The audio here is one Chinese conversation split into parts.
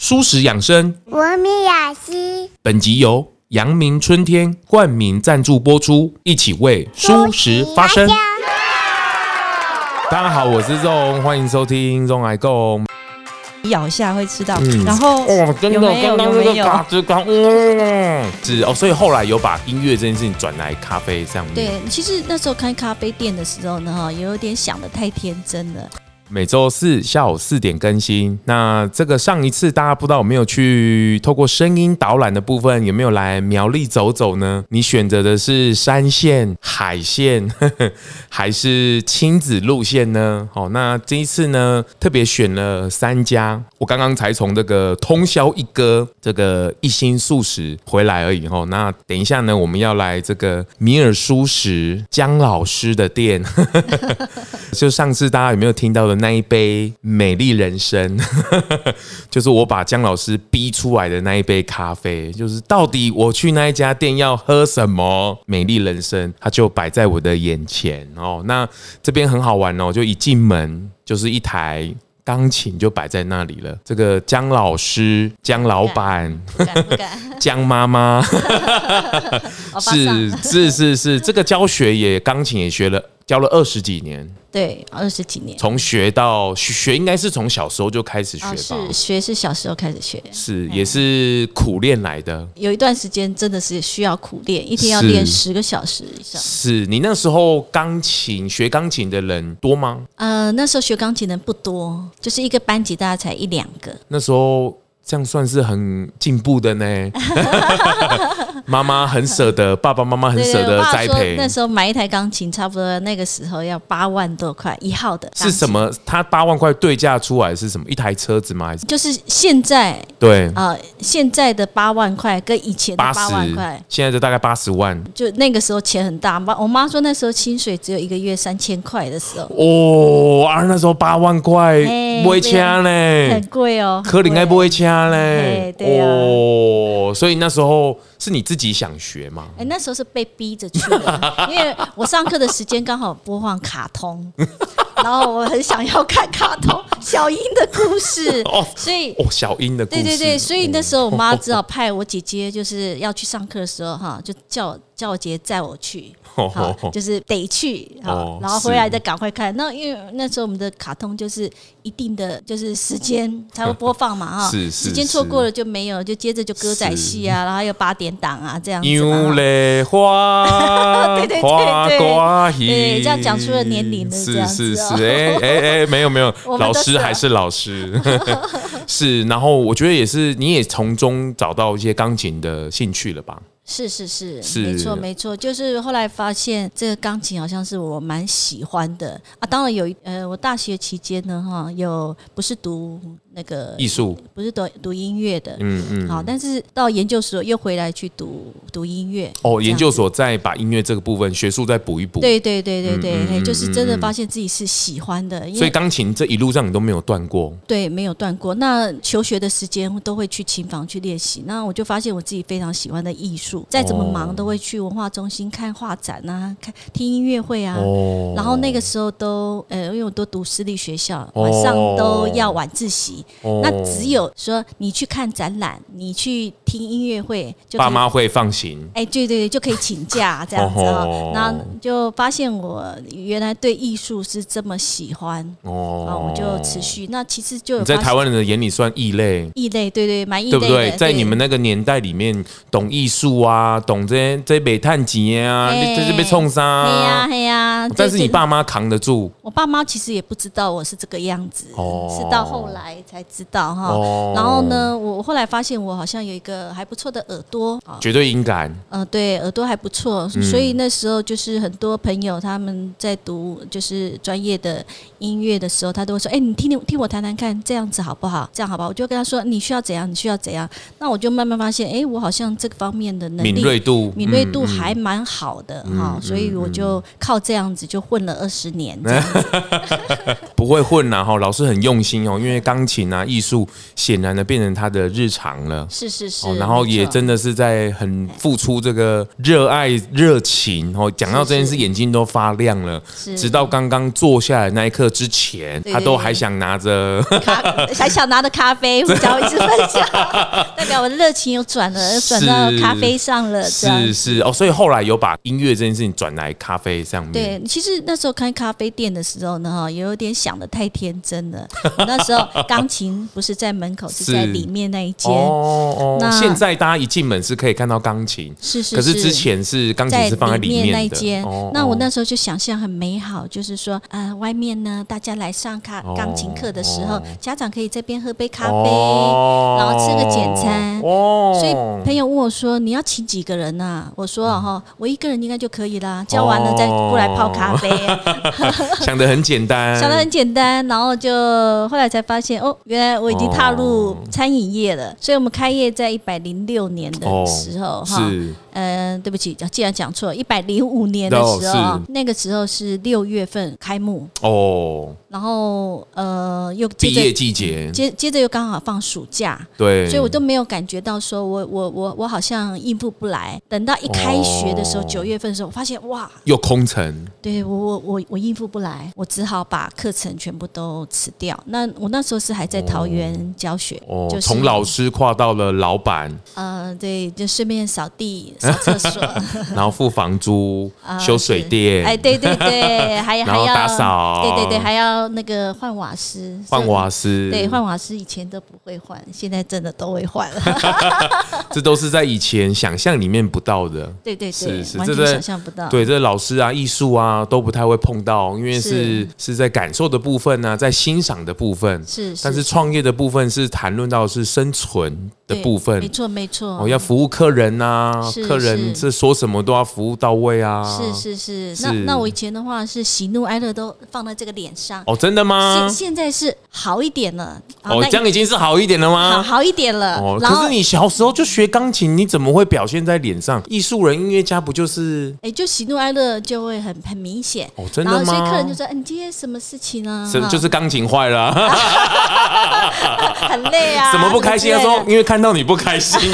蔬食养生，文明雅西。本集由阳明春天冠名赞助播出，一起为舒食发声。大家好，我是 Ron，欢迎收听 Ron 来共。咬一下会吃到，嗯、然后哦，真的，刚刚那个嘎吱嘎，嗯，是哦，所以后来有把音乐这件事情转来咖啡上面。对，其实那时候开咖啡店的时候呢，哈，有点想的太天真了。每周四下午四点更新。那这个上一次大家不知道有没有去透过声音导览的部分，有没有来苗栗走走呢？你选择的是山线、海线，呵 呵还是亲子路线呢？好，那这一次呢，特别选了三家。我刚刚才从这个通宵一哥这个一心素食回来而已。哦，那等一下呢，我们要来这个米尔蔬食江老师的店。就上次大家有没有听到的？那一杯美丽人生，就是我把姜老师逼出来的那一杯咖啡。就是到底我去那一家店要喝什么？美丽人生，它就摆在我的眼前哦。那这边很好玩哦，就一进门就是一台钢琴就摆在那里了。这个姜老师、姜老板、姜妈妈，是是是是，这个教学也钢琴也学了。教了二十几年，对，二十几年，从学到学，应该是从小时候就开始学吧？是学是小时候开始学，是也是苦练来的。有一段时间真的是需要苦练，一天要练十个小时以上。是你那时候钢琴学钢琴的人多吗？呃，那时候学钢琴的人不多，就是一个班级大概才一两个。那时候。这样算是很进步的呢。妈妈很舍得，爸爸妈妈很舍得栽培。那时候买一台钢琴，差不多那个时候要八万多块一号的。是什么？他八万块对价出来是什么？一台车子吗？还是？就是现在对啊、呃，现在的八万块跟以前的八万块，现在就大概八十万。就那个时候钱很大。妈，我妈说那时候薪水只有一个月三千块的时候。哦，啊，那时候八万块不会掐呢，很贵哦，可能还不会掐。对对哦，所以那时候是你自己想学吗？哎，那时候是被逼着去的，因为我上课的时间刚好播放卡通，然后我很想要看卡通小樱的故事，哦，所以哦，小樱的故事，对对对，所以那时候我妈 只好派我姐姐，就是要去上课的时候哈，就叫叫我姐姐载我去。好，就是得去，好，然后回来再赶快看。那因为那时候我们的卡通就是一定的就是时间才会播放嘛，哈，时间错过了就没有，就接着就歌仔戏啊，然后还有八点档啊这样子 对对对对，这样讲出了年龄的这样子。是哎哎哎，没有没有，老师还是老师。是，然后我觉得也是，你也从中找到一些钢琴的兴趣了吧？是是是，是没错没错，就是后来发现这个钢琴好像是我蛮喜欢的啊。当然有一呃，我大学期间呢，哈，有不是读。那个艺术不是读读音乐的，嗯嗯，好，但是到研究所又回来去读读音乐。哦，研究所再把音乐这个部分学术再补一补。对对对对对，嗯嗯、就是真的发现自己是喜欢的。所以钢琴这一路上你都没有断过。对，没有断过。那求学的时间都会去琴房去练习。那我就发现我自己非常喜欢的艺术，再怎么忙都会去文化中心看画展啊，看听音乐会啊。哦。然后那个时候都呃，因为我都读私立学校，晚上都要晚自习。Oh, 那只有说你去看展览，你去听音乐会，就爸妈会放行。哎，对对对，就可以请假 这样子哦。那就发现我原来对艺术是这么喜欢哦，我就持续。那其实就你在台湾人的眼里算异类，异类对对，蛮异类的，对不对？在你们那个年代里面，懂艺术啊，懂这些这煤炭节啊，这是被冲杀，对呀对呀。但是你爸妈扛得住？我爸妈其实也不知道我是这个样子，是到后来才知道哈。然后呢，我后来发现我好像有一个还不错的耳朵，绝对音感。嗯，对，耳朵还不错，所以那时候就是很多朋友他们在读就是专业的音乐的时候，他都会说：“哎，你听听听我弹弹看，这样子好不好？这样好不好？”我就跟他说：“你需要怎样？你需要怎样？”那我就慢慢发现，哎，我好像这个方面的能力敏锐度敏锐度还蛮好的哈，所以我就靠这样子就混了二十年。不会混呐哈，老师很用心哦，因为钢琴。琴啊，艺术显然的变成他的日常了。是是是，哦，然后也真的是在很付出这个热爱热情。哦，讲到这件事，眼睛都发亮了。是，直到刚刚坐下来那一刻之前，他都还想拿着咖，还想拿着咖啡，我讲一直分享，代表我的热情又转了，又转到咖啡上了。是是哦，所以后来有把音乐这件事情转来咖啡上面。对，其实那时候开咖啡店的时候呢，哈，也有点想的太天真了。那时候钢琴不是在门口，是在里面那一间。哦哦。那现在大家一进门是可以看到钢琴，是是。可是之前是钢琴是放在里面那一间。那我那时候就想象很美好，就是说，呃，外面呢，大家来上咖钢琴课的时候，家长可以这边喝杯咖啡，然后吃个简餐。哦。所以朋友问我说：“你要请几个人呐？”我说：“哈，我一个人应该就可以啦，教完了再过来泡咖啡。”想的很简单，想的很简单，然后就后来才发现，哦，原来我已经踏入餐饮业了。所以我们开业在一百零六年的时候，哈。嗯，对不起，既然讲错，一百零五年的时候，那个时候是六月份开幕。哦，然后呃又毕业季节，接接着又刚好放暑假，对，所以我都没有感觉到说我我我我好像应付不来。等到一开学的时候，九月份的时候，我发现哇，又空城，对我我我我应付不来，我只好把课程全部都辞掉。那我那时候是还在桃园教学，哦，从老师跨到了老板，嗯，对，就顺便扫地。厕所，然后付房租、修水电，哎，对对对，还还要 打扫，对对对，还要那个换瓦斯，换瓦斯，对，换瓦斯以前都不会换，现在真的都会换了。这都是在以前想象里面不到的，对对对，完全想象不到。对，这老师啊、艺术啊都不太会碰到，因为是是。在感受的部分呢，在欣赏的部分。是，但是。创业的部分是谈论到是生存的部分，没错没错，哦，要服务客人呐，客人是说什么都要服务到位啊，是是是。那那我以前的话是喜怒哀乐都放在这个脸上，哦，真的吗？现现在是好一点了，哦，这样已经是好一点了吗？好好一点了。哦，可是你小时候就学钢琴，你怎么会表现在脸上？艺术人、音乐家不就是？哎，就喜怒哀乐就会很很明显。哦，真的吗？所以客人就说：“你今天什么事情呢？”是就是钢琴坏了，很累啊。怎么不开心？他说：“因为看到你不开心。”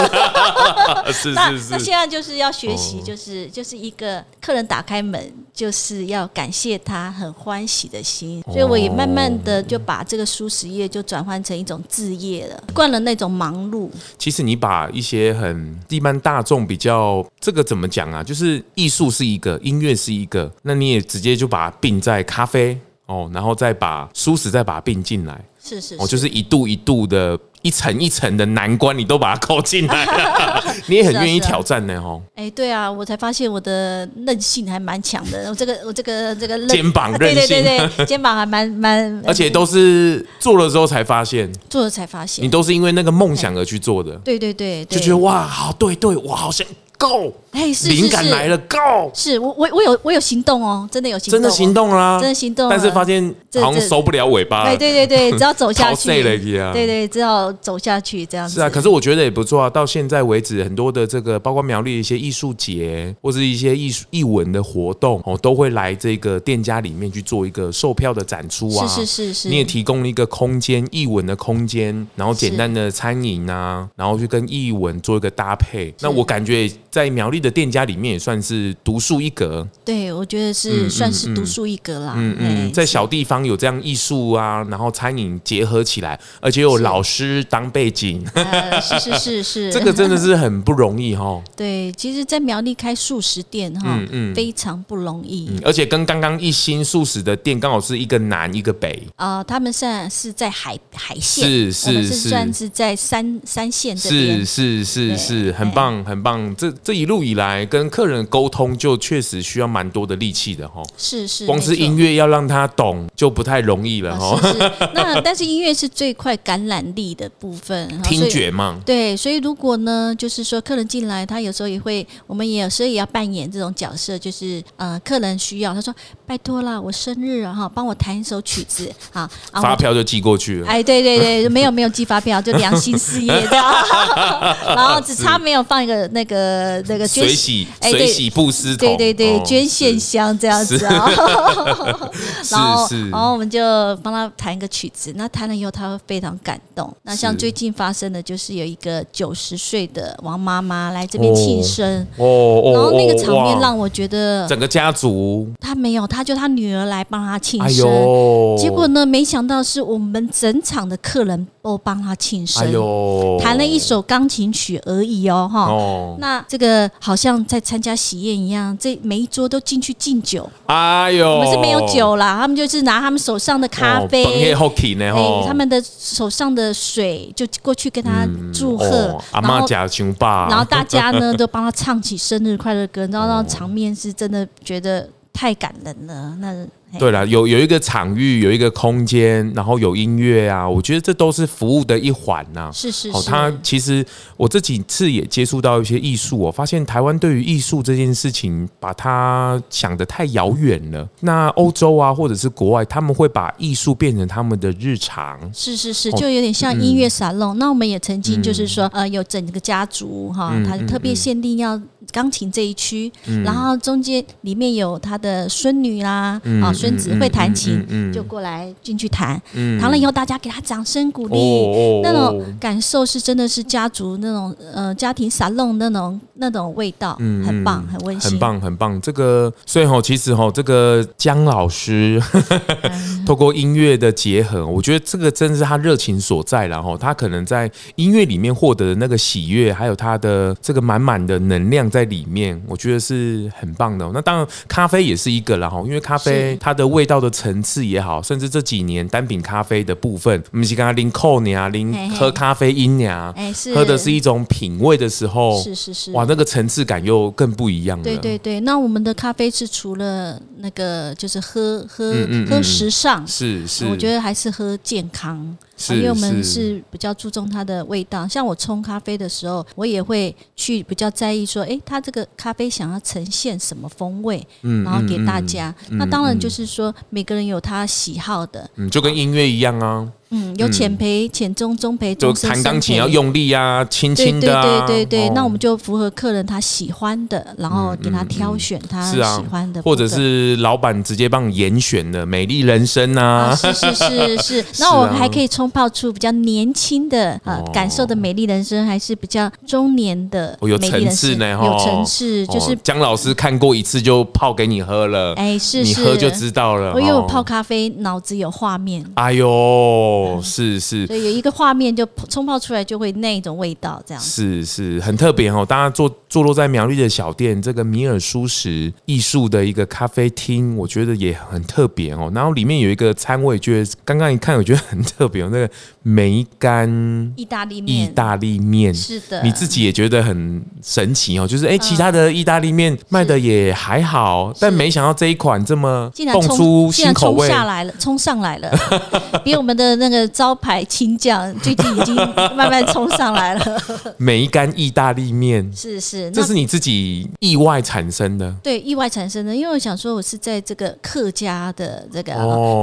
是是是。那现在就是要学习，就是就是一个客人打开门，就是要感谢他很欢喜的心。所以我也慢慢的就把这个舒适业就转换成一种置业了，惯了那种忙碌。其实你把一些很一般大众比较这个怎么讲啊？就是艺术是一个，音乐是一个，那你也直接就把它并在咖啡哦，然后再把舒适再把它并进来。是是，是，哦，就是一度一度的。一层一层的难关，你都把它扣进来了，你也很愿意挑战呢，吼。哎，对啊，我才发现我的韧性还蛮强的，我这个我这个这个肩膀韧性，对对对，肩膀还蛮蛮，而且都是做了之后才发现，做了才发现，你都是因为那个梦想而去做的，对对对，就觉得哇，好对对，我好像。够，哎，灵感来了，，Go！，是我我我有我有行动哦，真的有行动，真的行动啦，真的行动，但是发现好像收不了尾巴，对对对对，只要走下去，对对，只要走下去这样子。是啊，可是我觉得也不错啊，到现在为止，很多的这个包括苗栗的一些艺术节或是一些艺术艺文的活动哦，都会来这个店家里面去做一个售票的展出啊，是是是是，你也提供了一个空间，艺文的空间，然后简单的餐饮啊，然后去跟艺文做一个搭配，那我感觉在苗栗的店。家里面也算是独树一格，对，我觉得是算是独树一格啦。嗯嗯，在小地方有这样艺术啊，然后餐饮结合起来，而且有老师当背景，是是是是，这个真的是很不容易哈。对，其实，在苗栗开素食店哈，嗯，非常不容易，而且跟刚刚一心素食的店刚好是一个南一个北啊。他们现在是在海海线，是是是，算是在三三线这边，是是是是，很棒很棒。这这一路以来。跟客人沟通就确实需要蛮多的力气的哈，是是，光是音乐要让他懂就不太容易了哈。那 但是音乐是最快感染力的部分，听觉嘛。对，所以如果呢，就是说客人进来，他有时候也会，我们也有时候也要扮演这种角色，就是呃，客人需要，他说拜托啦，我生日啊哈，帮我弹一首曲子啊，发票就寄过去了。哎，对对对，没有没有寄发票，就良心事业这样，然后只差没有放一个那个。个那个捐水洗水洗布施桶，对对对，捐献箱这样子啊。然后然后我们就帮他弹一个曲子，那弹了以后他会非常感动。那像最近发生的就是有一个九十岁的王妈妈来这边庆生。哦，然后那个场面让我觉得整个家族。他没有，他就他女儿来帮他庆生，结果呢，没想到是我们整场的客人都帮他庆生，弹了一首钢琴曲而已哦，哈，那这个好像在参加喜宴一样，这每一桌都进去敬酒，哎呦，我们是没有酒啦，他们就是拿他们手上的咖啡，哦，他们的手上的水就过去跟他祝贺，阿妈家穷爸，然后大家呢都帮他唱起生日快乐歌，然后那场面是真的觉得太感人了，那。对了，有有一个场域，有一个空间，然后有音乐啊，我觉得这都是服务的一环呐。是是是。哦，他其实我这几次也接触到一些艺术，我发现台湾对于艺术这件事情，把它想得太遥远了。那欧洲啊，或者是国外，他们会把艺术变成他们的日常。是是是，就有点像音乐沙龙。那我们也曾经就是说，呃，有整个家族哈，他特别限定要钢琴这一区，然后中间里面有他的孙女啦，啊。孙子会弹琴，就过来进去弹，弹了以后大家给他掌声鼓励，那种感受是真的是家族那种呃家庭沙龙那种那种味道，很棒，很温馨，很棒，很棒。这个所以吼，其实吼，这个姜老师 透过音乐的结合，我觉得这个真的是他热情所在。然后他可能在音乐里面获得的那个喜悦，还有他的这个满满的能量在里面，我觉得是很棒的。那当然，咖啡也是一个，然后因为咖啡它的味道的层次也好，甚至这几年单品咖啡的部分，我们是刚刚拎扣你啊，拎喝咖啡因呀，喝的是一种品味的时候，是是是，哇，那个层次感又更不一样了。对对对，那我们的咖啡是除了那个就是喝喝喝时尚，是是，我觉得还是喝健康。因为我们是比较注重它的味道，像我冲咖啡的时候，我也会去比较在意说，哎，它这个咖啡想要呈现什么风味，然后给大家。那当然就是说，每个人有他喜好的，嗯，就跟音乐一样啊。嗯，有浅培、浅中、中培，就弹钢琴要用力啊，轻轻的、啊。对对对对对，那我们就符合客人他喜欢的，然后给他挑选他喜欢的，或者是老板直接帮你严选的美丽人生啊。是是是 是，那我们还可以冲泡出比较年轻的呃感受的美丽人生，还是比较中年的美人生。有层次呢，有层次，就是姜老师看过一次就泡给你喝了，哎，是你喝就知道了。因为我泡咖啡脑子有画面。哎呦。哦，是是，对，有一个画面就冲泡出来就会那一种味道，这样是是很特别哦。大家坐坐落在苗栗的小店，这个米尔舒适艺术的一个咖啡厅，我觉得也很特别哦。然后里面有一个餐，我也觉得刚刚一看，我觉得很特别哦。那个梅干意大利面，意大利面是的，你自己也觉得很神奇哦。就是哎，其他的意大利面卖的也还好，但没想到这一款这么蹦出新口味，下来了，冲上来了，比我们的那个。的招牌青酱最近已经慢慢冲上来了。梅干意大利面是是，这是你自己意外产生的。对，意外产生的，因为我想说，我是在这个客家的这个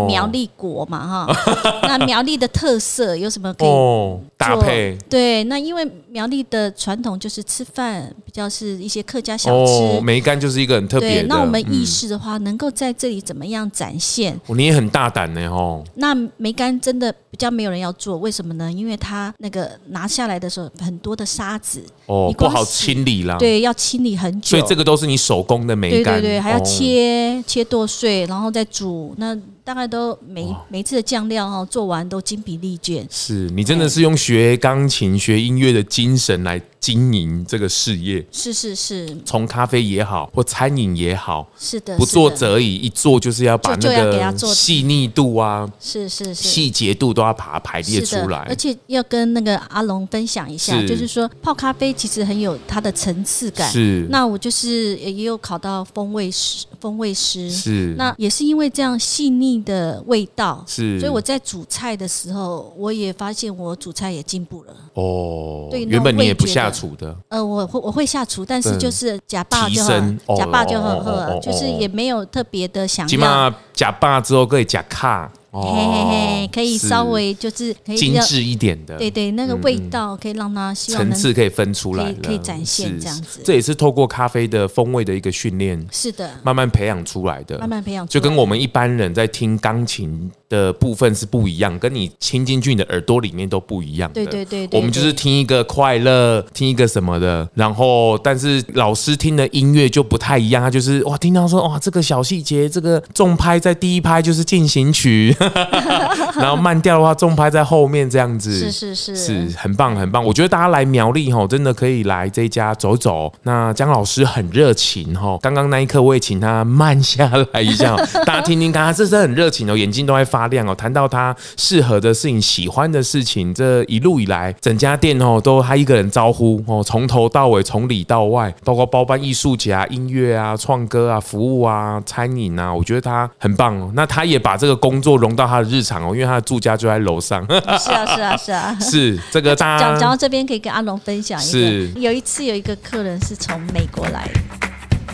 苗栗国嘛，哈、哦，那苗栗的特色有什么可以、哦、搭配？对，那因为苗栗的传统就是吃饭比较是一些客家小吃，哦、梅干就是一个很特别。对，那我们意式的话，嗯、能够在这里怎么样展现？哦、你也很大胆呢，哦。那梅干真的。比较没有人要做，为什么呢？因为它那个拿下来的时候，很多的沙子哦，不好清理啦。对，要清理很久。所以这个都是你手工的美感。对对对，还要切、哦、切剁碎，然后再煮。那大概都每、哦、每次的酱料哈做完都精疲力尽。是你真的是用学钢琴、学音乐的精神来经营这个事业。是是是，从咖啡也好，或餐饮也好，是的，不做则已，一做就是要把那个细腻度啊，是是是，细节度都要把它排列出来。而且要跟那个阿龙分享一下，是就是说泡咖啡其实很有它的层次感。是，那我就是也有考到风味师，风味师是，那也是因为这样细腻。的味道是，所以我在煮菜的时候，我也发现我煮菜也进步了。哦，对，原本你也不下厨的。呃，我会我会下厨，但是就是假爸就很，假爸就很喝，就是也没有特别的想要。假爸之后可以假卡。嘿嘿嘿，可以稍微就是可以精致一点的，对对，那个味道可以让它层次可以分出来，可以展现这样子。这也是透过咖啡的风味的一个训练，是的，慢慢培养出来的，慢慢培养，就跟我们一般人在听钢琴的部分是不一样，跟你听进去你的耳朵里面都不一样的。对对对，我们就是听一个快乐，听一个什么的，然后但是老师听的音乐就不太一样，他就是哇，听到说哇，这个小细节，这个重拍在第一拍就是进行曲，然后慢调的话重拍在后面这样子，是是是，是很棒很棒。我觉得大家来苗栗吼，真的可以来这一家走走。那江老师很热情吼，刚刚那一刻我也请他慢下来一下，大家听听看，他这是很热情哦，眼睛都在发亮哦。谈到他适合的事情、喜欢的事情，这一路以来，整家店哦都他一个人招呼哦，从头到尾，从里到外，包括包办艺术节啊、音乐啊、创歌啊、服务啊、餐饮啊，我觉得他很棒哦。那他也把这个工作融到他的日常哦，因为他的住家就在楼上。是啊，是啊，是啊，是这个。讲讲到这边，可以跟阿龙分享一个，是有一次有一个客人是从美国来的。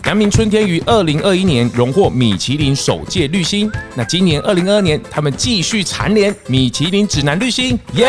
阳明春天于二零二一年荣获米其林首届绿星，那今年二零二二年他们继续蝉联米其林指南绿星，耶！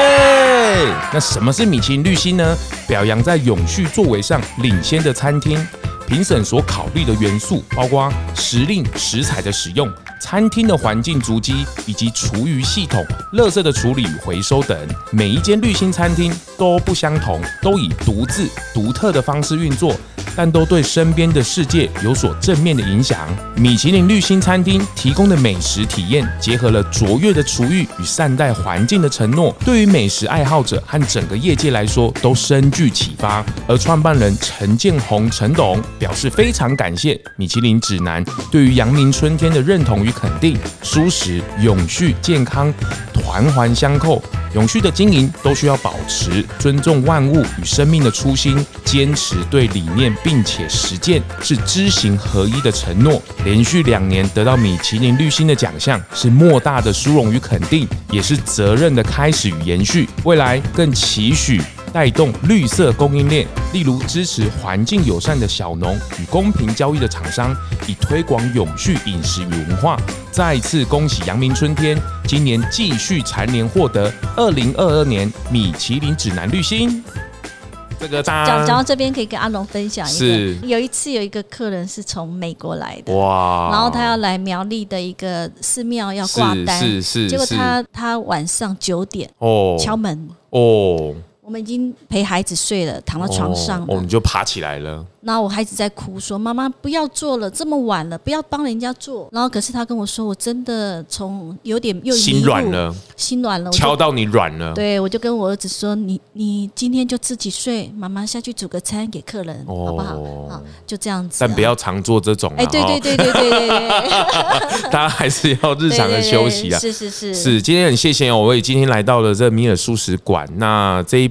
那什么是米其林绿星呢？表扬在永续作为上领先的餐厅，评审所考虑的元素包括时令食材的使用、餐厅的环境足迹以及厨余系统、垃圾的处理与回收等。每一间绿星餐厅都不相同，都以独自独特的方式运作。但都对身边的世界有所正面的影响。米其林绿星餐厅提供的美食体验，结合了卓越的厨艺与善待环境的承诺，对于美食爱好者和整个业界来说都深具启发。而创办人陈建宏陈董表示非常感谢米其林指南对于阳明春天的认同与肯定。舒适、永续、健康，环环相扣。永续的经营都需要保持尊重万物与生命的初心，坚持对理念并且实践是知行合一的承诺。连续两年得到米其林绿星的奖项，是莫大的殊荣与肯定，也是责任的开始与延续。未来更期许。带动绿色供应链，例如支持环境友善的小农与公平交易的厂商，以推广永续饮食与文化。再次恭喜阳明春天，今年继续蝉联获得二零二二年米其林指南绿星。这个讲讲到这边，可以跟阿龙分享一个，是。有一次有一个客人是从美国来的，哇，然后他要来苗栗的一个寺庙要挂单，是是，是，结果他他晚上九点哦。敲门。哦。我们已经陪孩子睡了，躺在床上，我们就爬起来了。那我孩子在哭，说：“妈妈不要做了，这么晚了，不要帮人家做。”然后可是他跟我说：“我真的从有点又心软了，心软了，敲到你软了。”对，我就跟我儿子说：“你你今天就自己睡，妈妈下去煮个餐给客人，好不好？好，就这样子。但不要常做这种。哎，对对对对对对对，大家还是要日常的休息啊。是是是是，今天很谢谢哦，我也今天来到了这米尔素食馆，那这一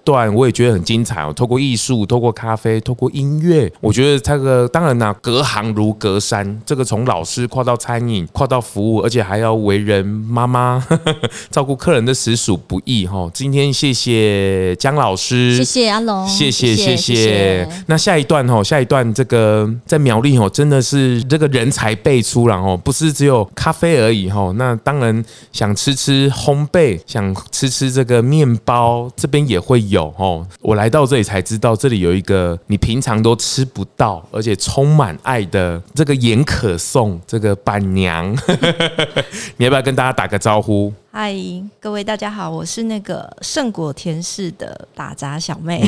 段我也觉得很精彩哦，透过艺术，透过咖啡，透过音乐。我觉得这个当然啦，隔行如隔山。这个从老师跨到餐饮，跨到服务，而且还要为人妈妈，呵 呵照顾客人的实属不易哈。今天谢谢江老师，谢谢阿龙，谢谢谢谢。那下一段哈，下一段这个在苗栗哦，真的是这个人才辈出了哦，不是只有咖啡而已哈。那当然想吃吃烘焙，想吃吃这个面包，这边也会有哦。我来到这里才知道，这里有一个你平常都吃不到，而且充满爱的这个盐可颂，这个板娘，你要不要跟大家打个招呼？嗨，各位大家好，我是那个圣果甜氏的打杂小妹。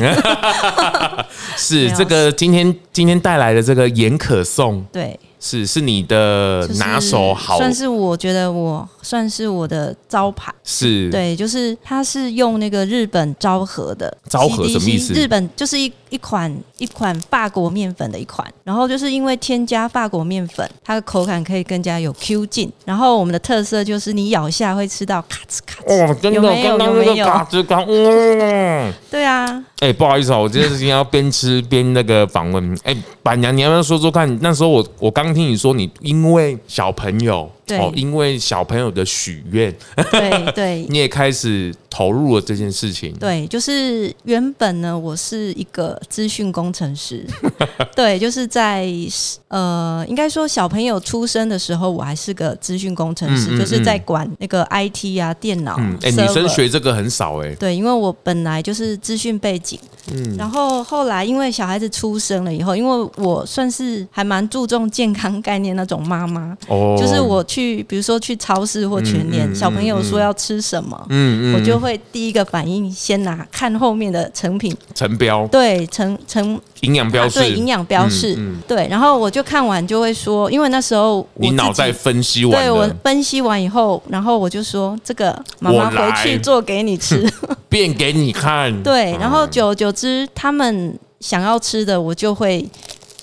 是 这个今天今天带来的这个盐可颂，对。是是你的拿手好，算是我觉得我算是我的招牌，是对，就是它是用那个日本昭和的昭和什么意思？日本就是一一款一款法国面粉的一款，然后就是因为添加法国面粉，它的口感可以更加有 Q 劲，然后我们的特色就是你咬下会吃到咔哧咔哧，哦，真的有没有？有没有？咔哧咔，嗯，对啊。哎，不好意思哦，我今天今天要边吃边那个访问。哎，板娘，你要不要说说看？那时候我我刚听你说，你因为小朋友对哦，因为小朋友的许愿，对对，你也开始投入了这件事情。对，就是原本呢，我是一个资讯工程师，对，就是在呃，应该说小朋友出生的时候，我还是个资讯工程师，嗯嗯嗯，就是在管那个 IT 啊、电脑。哎、女生学这个很少哎、欸。对，因为我本来就是资讯背景，嗯，然后后来因为小孩子出生了以后，因为我算是还蛮注重健康概念那种妈妈，哦，就是我去，比如说去超市或全联，嗯嗯嗯。嗯，小朋友说要吃什么，嗯，嗯，我就会第一个反应先拿看后面的成品。成标，对，成成营养标示，对，营养标示，对，然后我就看完就会说，因为那时候你脑袋分析完，对，我分析完以后，然后我就说这个妈妈回去做给你吃，变给你看，对，然后久而久之他们想要吃的，我就会。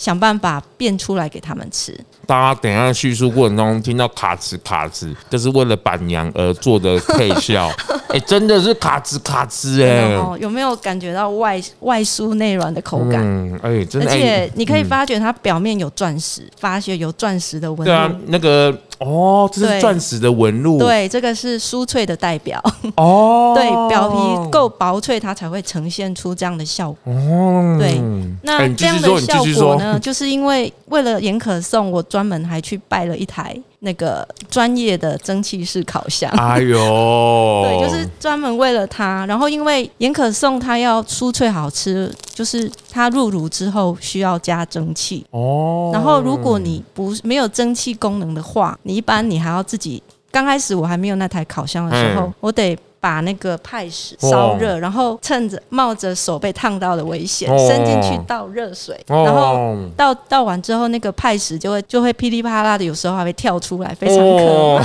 想办法变出来给他们吃。大家等一下叙述过程中听到卡兹卡兹，这是为了板娘而做的配笑。哎、欸，真的是卡兹卡兹哎！有没有感觉到外外酥内软的口感？嗯，哎、欸，真的。而且你可以发觉它表面有钻石，发觉有钻石的纹路。对啊，那个。哦，这是钻石的纹路。对，这个是酥脆的代表。哦，对，表皮够薄脆，它才会呈现出这样的效果。哦，对，那这样的效果呢，就是因为为了严可颂，我专门还去拜了一台。那个专业的蒸汽式烤箱，哎呦，对，就是专门为了它。然后因为盐可颂它要酥脆好吃，就是它入炉之后需要加蒸汽哦。然后如果你不没有蒸汽功能的话，你一般你还要自己。刚开始我还没有那台烤箱的时候，嗯、我得。把那个派屎烧热，然后趁着冒着手被烫到的危险，伸进去倒热水，然后倒倒完之后，那个派屎就会就会噼里啪啦的，有时候还会跳出来，非常可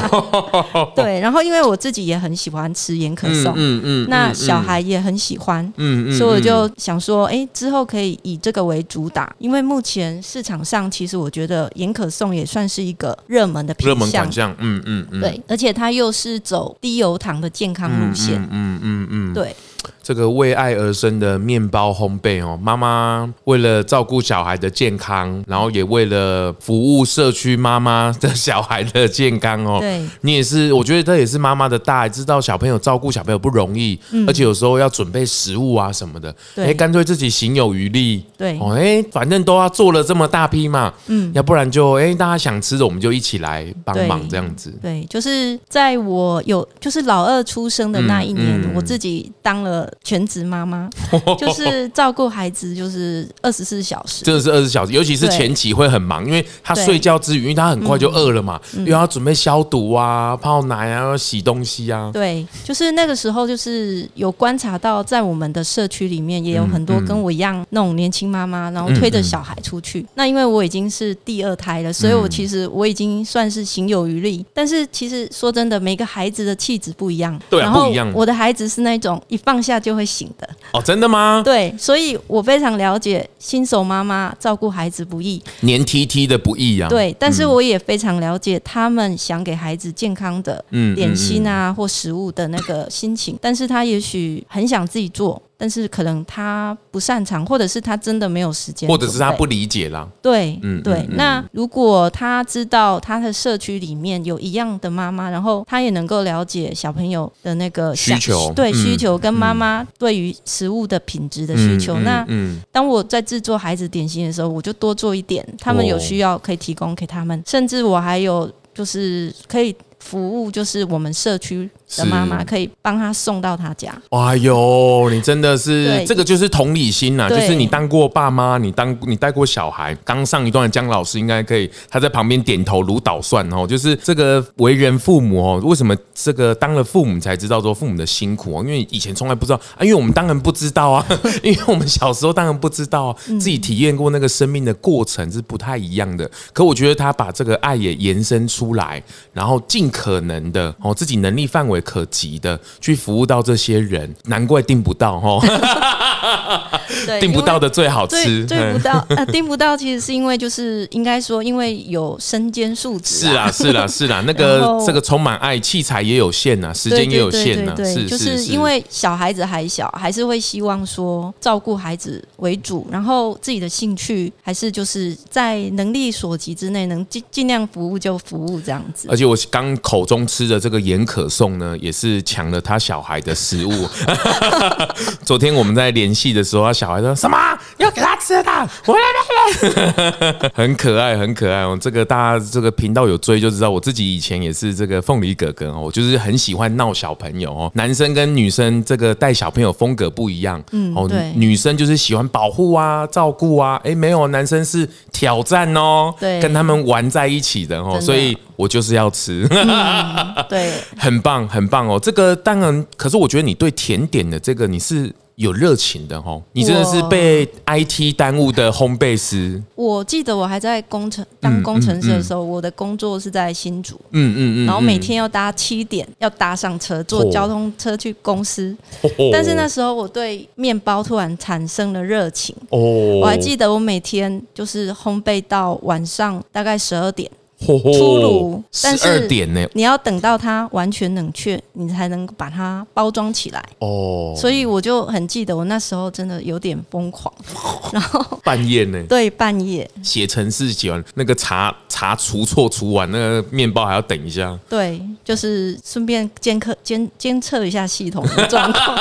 怕。对，然后因为我自己也很喜欢吃盐可颂，嗯嗯，那小孩也很喜欢，嗯嗯，所以我就想说，哎，之后可以以这个为主打，因为目前市场上其实我觉得盐可颂也算是一个热门的品项，热门款项，嗯嗯嗯，对，而且它又是走低油糖的健康路。嗯嗯嗯嗯嗯，对。这个为爱而生的面包烘焙哦，妈妈为了照顾小孩的健康，然后也为了服务社区妈妈的小孩的健康哦。对，你也是，我觉得这也是妈妈的大爱，知道小朋友照顾小朋友不容易，嗯，而且有时候要准备食物啊什么的，哎，干脆自己行有余力，对，哦，哎，反正都要做了这么大批嘛，嗯，要不然就哎，大家想吃的我们就一起来帮忙这样子。对，就是在我有就是老二出生的那一年，嗯嗯，我自己当了。全职妈妈 就是照顾孩子，就是二十四小时，真的是二十四小时，尤其是前期会很忙，因为他睡觉之余，因为他很快就饿了嘛，又要准备消毒啊、泡奶啊、要洗东西啊。对，就是那个时候，就是有观察到，在我们的社区里面，也有很多跟我一样那种年轻妈妈，然后推着小孩出去。那因为我已经是第二胎了，所以我其实我已经算是行有余力。但是其实说真的，每个孩子的气质不一样，对啊，不一样。我的孩子是那种一放下。就会醒的哦，真的吗？对，所以我非常了解新手妈妈照顾孩子不易，黏 T T 的不易啊。对，但是我也非常了解他们想给孩子健康的点心啊或食物的那个心情，但是他也许很想自己做。但是可能他不擅长，或者是他真的没有时间，或者是他不理解啦。对，嗯，对。嗯嗯、那如果他知道他的社区里面有一样的妈妈，然后他也能够了解小朋友的那个需求，对需求跟妈妈对于食物的品质的需求。嗯、那嗯，当我在制作孩子点心的时候，我就多做一点，他们有需要可以提供给他们，哦、甚至我还有就是可以。服务就是我们社区的妈妈可以帮他送到他家。哎呦，你真的是这个就是同理心呐，对就是你当过爸妈，你当你带过小孩。刚上一段的姜老师应该可以，他在旁边点头如捣蒜哦。就是这个为人父母哦，为什么这个当了父母才知道说父母的辛苦哦？因为以前从来不知道啊，因为我们当然不知道啊，因为我们小时候当然不知道啊，自己体验过那个生命的过程是不太一样的。可我觉得他把这个爱也延伸出来，然后尽。可能的哦，自己能力范围可及的去服务到这些人，难怪订不到哦。对 订不到的最好对 吃，订不到呃订不到，其实是因为就是应该说，因为有身兼数职。是啊，是啦，是啦，那个这个充满爱，器材也有限呐，时间也有限呐，是就是因为小孩子还小，还是会希望说照顾孩子为主，然后自己的兴趣还是就是在能力所及之内，能尽尽量服务就服务这样子。而且我刚口中吃的这个盐可颂呢，也是抢了他小孩的食物。昨天我们在联系的时候，他小孩说什么要给他吃的？回来，很可爱，很可爱哦。这个大家这个频道有追就知道，我自己以前也是这个凤梨哥哥哦，我就是很喜欢闹小朋友哦。男生跟女生这个带小朋友风格不一样，嗯，哦，女生就是喜欢保护啊、照顾啊，哎，没有，男生是挑战哦，对，跟他们玩在一起的哦，所以我就是要吃，对，很棒，很棒哦。这个当然，可是我觉得你对甜点的这个你是。有热情的哈，你真的是被 IT 耽误的烘焙师。我记得我还在工程当工程师的时候，我的工作是在新竹，嗯嗯嗯，然后每天要搭七点要搭上车，坐交通车去公司。但是那时候我对面包突然产生了热情，哦，我还记得我每天就是烘焙到晚上大概十二点。出炉，但是你要等到它完全冷却，你才能把它包装起来。哦，所以我就很记得，我那时候真的有点疯狂。然后半夜呢？对，半夜写程式写完，那个茶茶除错除完，那个面包还要等一下。对，就是顺便监测监监测一下系统的状况。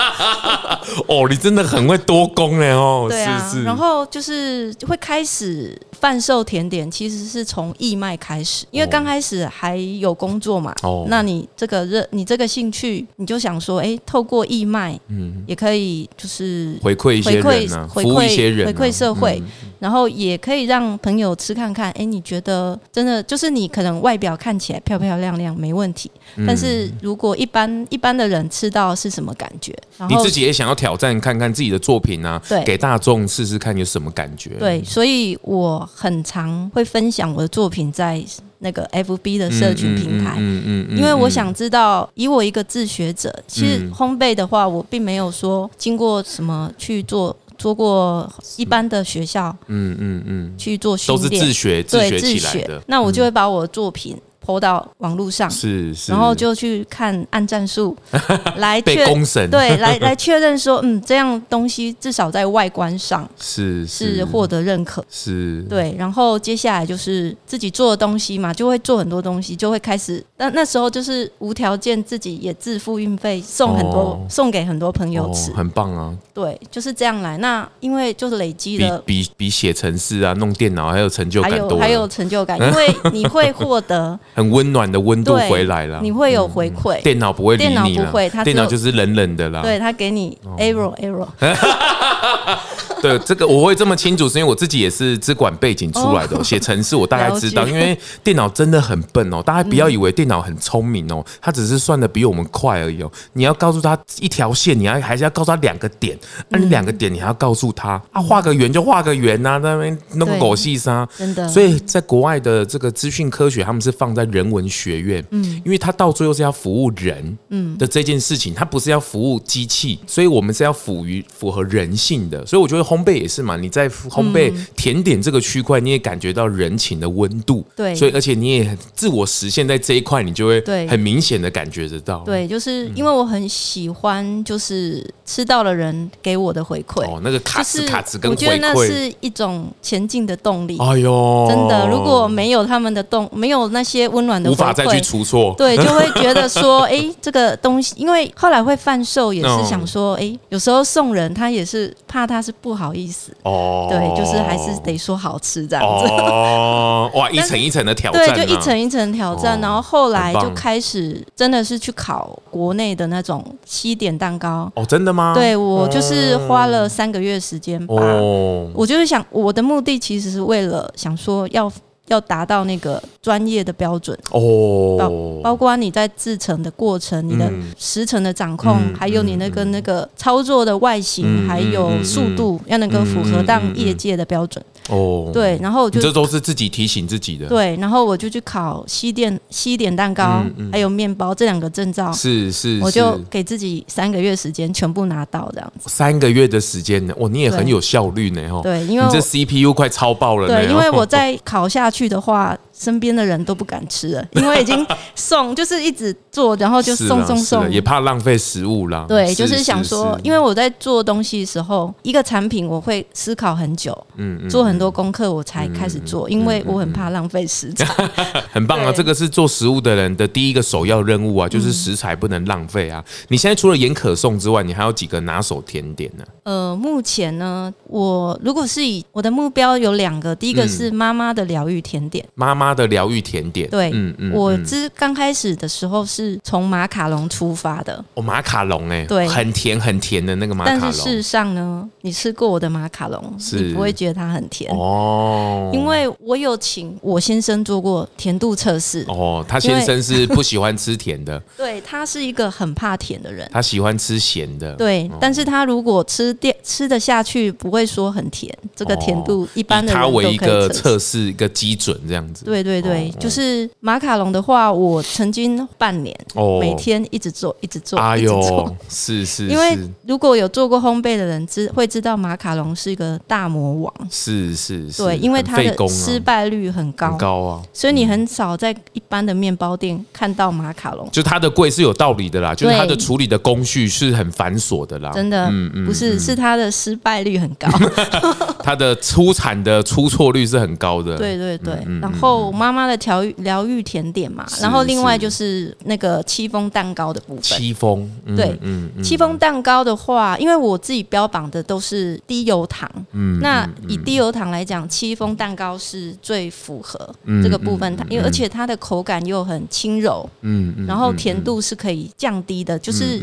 哦，你真的很会多功呢哦。对啊，是是然后就是会开始贩售甜点，其实是从义卖开始。因为刚开始还有工作嘛，哦，那你这个热，你这个兴趣，你就想说，哎，透过义卖，嗯，也可以就是回馈一些人啊，回馈一些人，回馈社会，然后也可以让朋友吃看看，哎，你觉得真的就是你可能外表看起来漂漂亮亮没问题，但是如果一般一般的人吃到是什么感觉？你自己也想要挑战看看自己的作品啊，对，给大众试试看有什么感觉？对，所以我很常会分享我的作品在。那个 FB 的社群平台，嗯嗯，因为我想知道，以我一个自学者，其实烘焙的话，我并没有说经过什么去做做过一般的学校，嗯嗯嗯，去做训练，都是自学自学起来的。那我就会把我的作品。抛到网络上，是是，然后就去看按战术，来被公审，对，来 来确认说，嗯，这样东西至少在外观上是是获得认可，是，对，然后接下来就是自己做的东西嘛，就会做很多东西，就会开始，那那时候就是无条件自己也自付运费，送很多，哦、送给很多朋友吃，哦，很棒啊，对，就是这样来。那因为就是累积了，比比比写程式啊，弄电脑还有成就感多，还有成就感，因为你会获得。很温暖的温度回来了，你会有回馈。电脑不会理你，电脑不会，它电脑就是冷冷的啦。对，它给你 error error。对，这个我会这么清楚，是因为我自己也是资管背景出来的，写程式我大概知道。因为电脑真的很笨哦，大家不要以为电脑很聪明哦，它只是算的比我们快而已哦。你要告诉他一条线，你要还是要告诉他两个点，那你两个点你还要告诉他啊，画个圆就画个圆呐，在那边弄个狗细沙，真的。所以在国外的这个资讯科学，他们是放在人文学院，嗯，因为他到最后是要服务人，嗯的这件事情，他不是要服务机器，所以我们是要符于符合人性的。所以我觉得烘焙也是嘛，你在烘焙甜点这个区块，你也感觉到人情的温度，对，所以而且你也自我实现在这一块，你就会很明显的感觉得到。对，就是因为我很喜欢，就是吃到了人给我的回馈，哦，那个卡兹卡兹跟回馈，我觉得那是一种前进的动力。哎呦，真的，如果没有他们的动，没有那些温暖的。无法再去出错，对，就会觉得说，哎、欸，这个东西，因为后来会贩售，也是想说，哎、欸，有时候送人他也是怕他是不好意思，哦，对，就是还是得说好吃这样子，哦，哇，一层一层的挑战，对，就一层一层挑战，然后后来就开始真的是去考国内的那种西点蛋糕，哦，真的吗？对，我就是花了三个月时间吧，哦，我就是想，我的目的其实是为了想说要。要达到那个专业的标准。哦，包包括你在制成的过程，你的时程的掌控，嗯、还有你那个那个操作的外形，嗯、还有速度，要能够符合当业界的标准。哦，对，然后就这都是自己提醒自己的。对，然后我就去考西点西点蛋糕，嗯嗯、还有面包这两个证照。是是，我就给自己三个月时间全部拿到这样子。三个月的时间呢？哇，你也很有效率呢，哦。对，因为你这 CPU 快超爆了。对，因为我再考下去的话。身边的人都不敢吃了，因为已经送，就是一直做，然后就送送送，也怕浪费食物啦。对，就是想说，因为我在做东西的时候，一个产品我会思考很久，嗯，做很多功课我才开始做，因为我很怕浪费食材。很棒啊，这个是做食物的人的第一个首要任务啊，就是食材不能浪费啊。你现在除了盐可颂之外，你还有几个拿手甜点呢？呃，目前呢，我如果是以我的目标有两个，第一个是妈妈的疗愈甜点，妈妈。妈的疗愈甜点，对，嗯嗯，我之刚开始的时候是从马卡龙出发的，哦，马卡龙哎，对，很甜很甜的那个马卡龙。但是事实上呢，你吃过我的马卡龙，是。你不会觉得它很甜哦，因为我有请我先生做过甜度测试哦，他先生是不喜欢吃甜的，对，他是一个很怕甜的人，他喜欢吃咸的，对，但是他如果吃电吃得下去，不会说很甜，这个甜度一般的他为一个测试一个基准这样子，对对对对，就是马卡龙的话，我曾经半年哦。每天一直做，一直做，哎呦，一直做，是是，因为如果有做过烘焙的人知会知道马卡龙是一个大魔王，是是是，对，因为它的失败率很高，很高啊，所以你很少在一般的面包店看到马卡龙，就它的贵是有道理的啦，就是它的处理的工序是很繁琐的啦，真的，嗯嗯，不是，是它的失败率很高，它的出产的出错率是很高的，对对对，然后妈妈的调愈疗愈甜点嘛，然后另外就是。那个戚风蛋糕的部分。戚风，对，嗯，戚风蛋糕的话，因为我自己标榜的都是低油糖，嗯，那以低油糖来讲，戚风蛋糕是最符合这个部分，它因为而且它的口感又很轻柔，嗯，然后甜度是可以降低的，就是，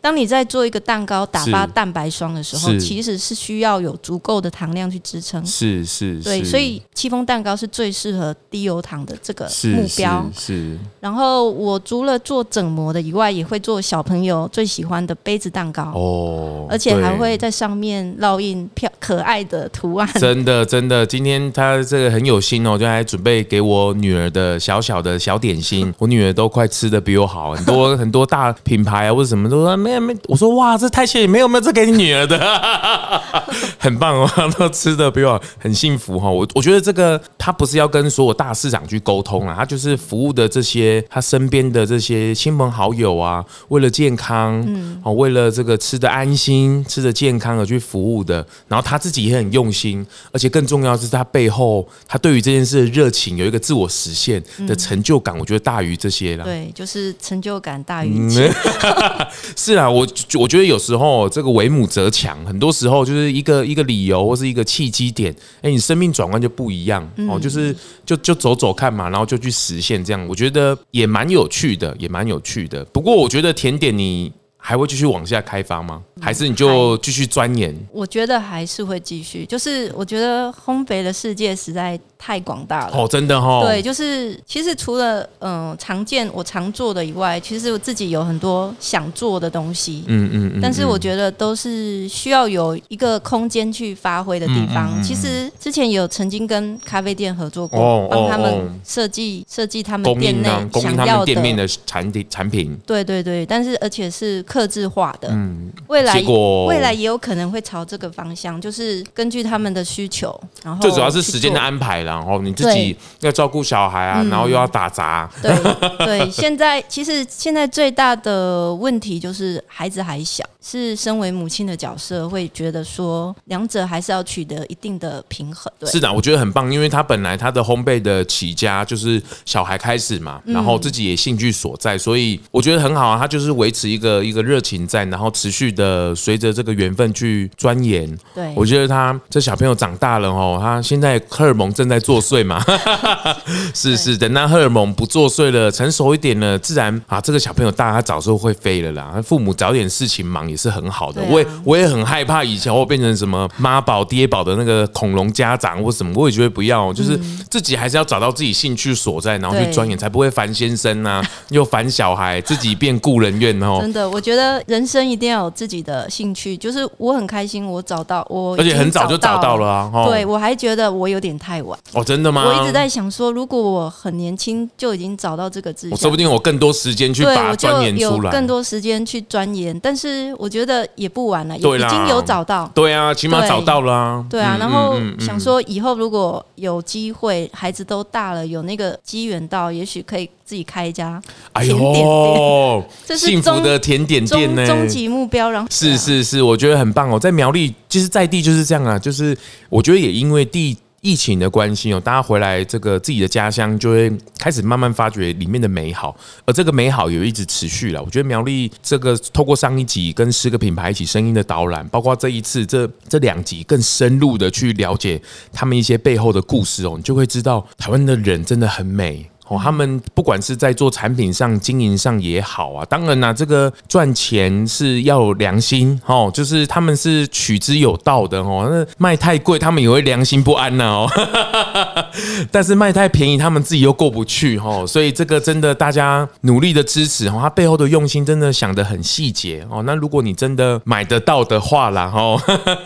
当你在做一个蛋糕打发蛋白霜的时候，其实是需要有足够的糖量去支撑，是是，对，所以戚风蛋糕是最适合低油糖的这个。目标是，是，然后我除了做整模的以外，也会做小朋友最喜欢的杯子蛋糕哦，而且还会在上面烙印漂可爱的图案。真的真的，今天他这个很有心哦，就还准备给我女儿的小小的小点心。我女儿都快吃的比我好，很多 很多大品牌啊或者什么都说没有没有，我说哇这太谢谢，没有没有这给你女儿的，很棒哦，都吃的比我，很幸福哈。我我觉得这个他不是要跟所有大市场去沟通啊。他就是服务的这些他身边的这些亲朋好友啊，为了健康，嗯，哦，为了这个吃的安心、吃的健康而去服务的。然后他自己也很用心，而且更重要的是他背后他对于这件事的热情，有一个自我实现的成就感，我觉得大于这些了。对，就是成就感大于。是啊，我我觉得有时候这个为母则强，很多时候就是一个一个理由或是一个契机点，哎，你生命转弯就不一样哦，就是就就走走看嘛，然后。就去实现这样，我觉得也蛮有趣的，也蛮有趣的。不过，我觉得甜点你还会继续往下开发吗？还是你就继续钻研？我觉得还是会继续。就是我觉得烘焙的世界实在太广大了哦，真的哦。对，就是其实除了嗯、呃、常见我常做的以外，其实我自己有很多想做的东西。嗯嗯嗯。但是我觉得都是需要有一个空间去发挥的地方。嗯嗯嗯、其实之前有曾经跟咖啡店合作过，帮、哦、他们设计设计他们店内想要的店面的产品产品。对对对，但是而且是客制化的。嗯。未来未来也有可能会朝这个方向，就是根据他们的需求，然后最主要是时间的安排。然后你自己要照顾小孩啊，嗯、然后又要打杂。对对，现在其实现在最大的问题就是孩子还小，是身为母亲的角色会觉得说，两者还是要取得一定的平衡。对，是的，我觉得很棒，因为他本来他的烘焙的起家就是小孩开始嘛，然后自己也兴趣所在，所以我觉得很好啊。他就是维持一个一个个热情在，然后持续的随着这个缘分去钻研。对，我觉得他这小朋友长大了哦，他现在荷尔蒙正在作祟嘛，是是，等他荷尔蒙不作祟了，成熟一点了，自然啊，这个小朋友大，他早就会飞了啦。父母找点事情忙也是很好的。我也我也很害怕以前我变成什么妈宝爹宝的那个恐龙家长或什么，我也觉得不要，就是自己还是要找到自己兴趣所在，然后去钻研，才不会烦先生啊，又烦小孩，自己变故人怨哦。真的，我觉得人生一定要有自己的兴趣。就是我很开心，我找到我，而且很早就找到了啊。对，我还觉得我有点太晚哦，真的吗？我一直在想说，如果我很年轻就已经找到这个志向，我说不定我更多时间去钻研出来，更多时间去钻研。但是我觉得也不晚了，已经有找到。对啊，起码找到了啊。对啊，然后想说以后如果有机会，孩子都大了，有那个机缘到，也许可以。自己开一家甜点店，哎、这是幸福的甜点店呢，终极目标。然后是是是，我觉得很棒哦，在苗栗其实在地就是这样啊，就是我觉得也因为地。疫情的关系哦，大家回来这个自己的家乡，就会开始慢慢发掘里面的美好，而这个美好也一直持续了。我觉得苗栗这个透过上一集跟十个品牌一起声音的导览，包括这一次这这两集更深入的去了解他们一些背后的故事哦，你就会知道台湾的人真的很美。哦，他们不管是在做产品上、经营上也好啊，当然啦，这个赚钱是要有良心哦，就是他们是取之有道的哦。那卖太贵，他们也会良心不安呐哦。但是卖太便宜，他们自己又过不去哦。所以这个真的大家努力的支持哦，他背后的用心真的想得很细节哦。那如果你真的买得到的话啦，哦，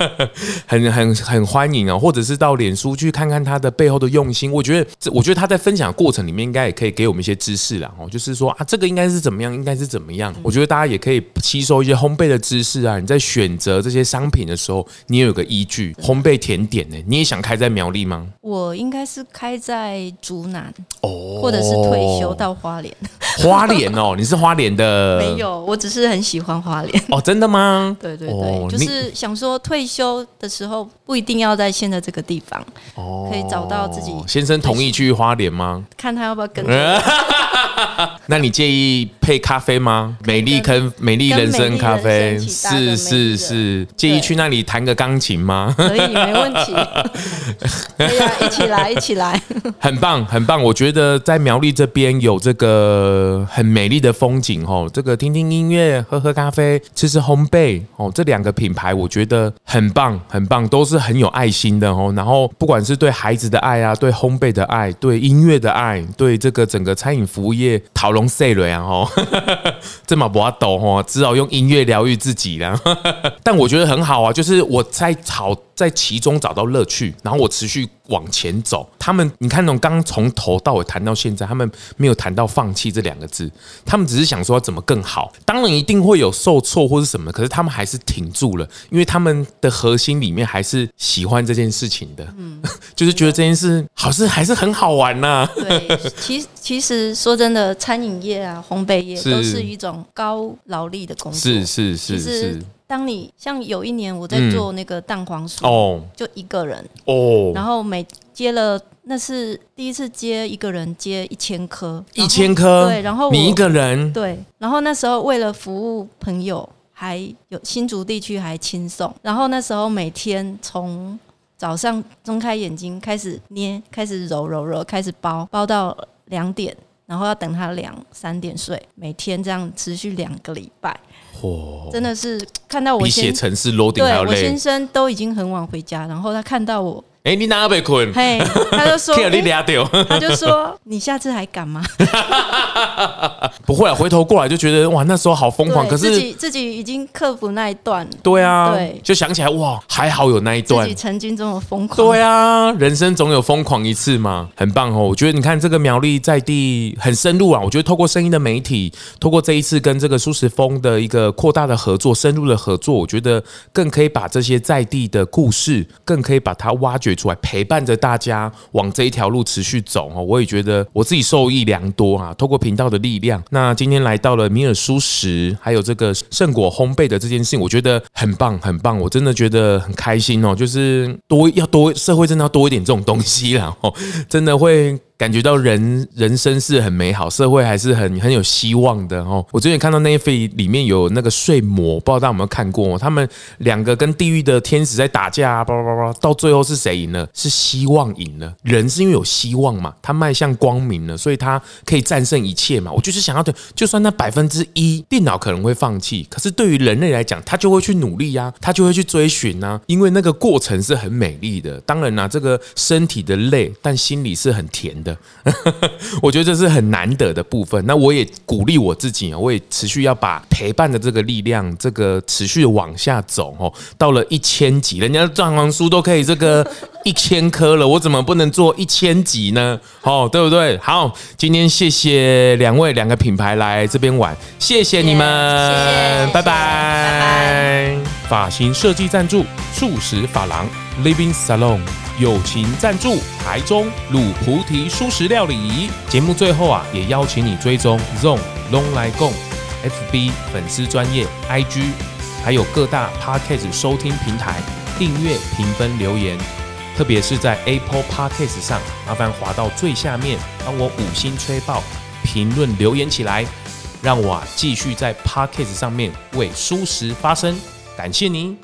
很很很欢迎哦，或者是到脸书去看看他的背后的用心。我觉得这，我觉得他在分享过程里面。应该也可以给我们一些知识啦，哦，就是说啊，这个应该是怎么样，应该是怎么样。我觉得大家也可以吸收一些烘焙的知识啊。你在选择这些商品的时候，你也有个依据。烘焙甜点呢，你也想开在苗栗吗？我应该是开在竹南哦，或者是退休到花莲。花莲哦，你是花莲的？没有，我只是很喜欢花莲。哦，真的吗？对 对对，就是想说退休的时候不一定要在现在这个地方哦，可以找到自己。先生同意去花莲吗？看他要。那你介意配咖啡吗？美丽坑美丽人生咖啡是是是，介意去那里弹个钢琴吗？可以，没问题。可以啊，一起来，一起来。很棒，很棒。我觉得在苗栗这边有这个很美丽的风景哦，这个听听音乐，喝喝咖啡，吃吃烘焙哦，这两个品牌我觉得很棒，很棒，都是很有爱心的哦。然后不管是对孩子的爱啊，对烘焙的爱，对音乐的爱，对。对这个整个餐饮服务业讨龙碎了呀吼，这么不阿斗吼，只好用音乐疗愈自己了。但我觉得很好啊，就是我在炒。在其中找到乐趣，然后我持续往前走。他们，你看，从刚从头到尾谈到现在，他们没有谈到放弃这两个字，他们只是想说怎么更好。当然一定会有受挫或是什么，可是他们还是挺住了，因为他们的核心里面还是喜欢这件事情的，嗯，就是觉得这件事好像还是很好玩呐、啊。对，其实其实说真的，餐饮业啊，烘焙业都是一种高劳力的工作，是是是是。当你像有一年我在做那个蛋黄酥，哦，就一个人哦，然后每接了，那是第一次接一个人接一千颗，一千颗，对，然后你一个人，对，然后那时候为了服务朋友，还有新竹地区还亲送，然后那时候每天从早上睁开眼睛开始捏，开始揉揉揉，开始包，包到两点，然后要等他两三点睡，每天这样持续两个礼拜。哦，真的是看到我比写程式 loading 还要累。对，我先生都已经很晚回家，然后他看到我。哎，你哪被困？嘿，他就说，你俩掉。他就说，你下次还敢吗？不会啊，回头过来就觉得哇，那时候好疯狂。可是自己自己已经克服那一段。对啊，对，就想起来哇，还好有那一段。自己曾经这么疯狂。对啊，人生总有疯狂一次嘛，很棒哦。我觉得你看这个苗栗在地很深入啊。我觉得透过声音的媒体，透过这一次跟这个舒适风的一个扩大的合作、深入的合作，我觉得更可以把这些在地的故事，更可以把它挖掘出来，陪伴着大家往这一条路持续走哦，我也觉得我自己受益良多啊。透过频道的力量，那今天来到了米尔蔬食，还有这个圣果烘焙的这件事情，我觉得很棒，很棒，我真的觉得很开心哦。就是多要多社会真的要多一点这种东西啦，哦，真的会感觉到人人生是很美好，社会还是很很有希望的哦。我之前看到 Netflix 里面有那个睡魔，不知道大家有没有看过？他们两个跟地狱的天使在打架，叭叭叭，到最后是谁赢了？是希望赢了。人是因为有希望嘛，他迈向光明了，所以他可以战胜一切嘛。我就是想要的，就算那百分之一电脑可能会放弃，可是对于人类来讲，他就会去努力呀，他就会去追寻呐，因为那个过程是很美丽的。当然啦，这个身体的累，但心里是很甜的。我觉得这是很难得的部分。那我也鼓励我自己啊，我也持续要把陪伴的这个力量，这个持续往下走哦。到了一千集，人家藏王书都可以这个 一千颗了，我怎么不能做一千集呢？哦，对不对？好，今天谢谢两位两个品牌来这边玩，谢谢你们，谢谢，拜拜，拜拜。发型设计赞助：素食发廊 Living Salon。友情赞助台中卤菩提蔬食料理。节目最后啊，也邀请你追踪 ZONG 拢来共 FB 粉丝专业 IG，还有各大 Podcast 收听平台订阅、评分、留言，特别是在 Apple Podcast 上，麻烦滑到最下面，帮我五星吹爆，评论留言起来，让我啊继续在 Podcast 上面为蔬食发声。感谢您。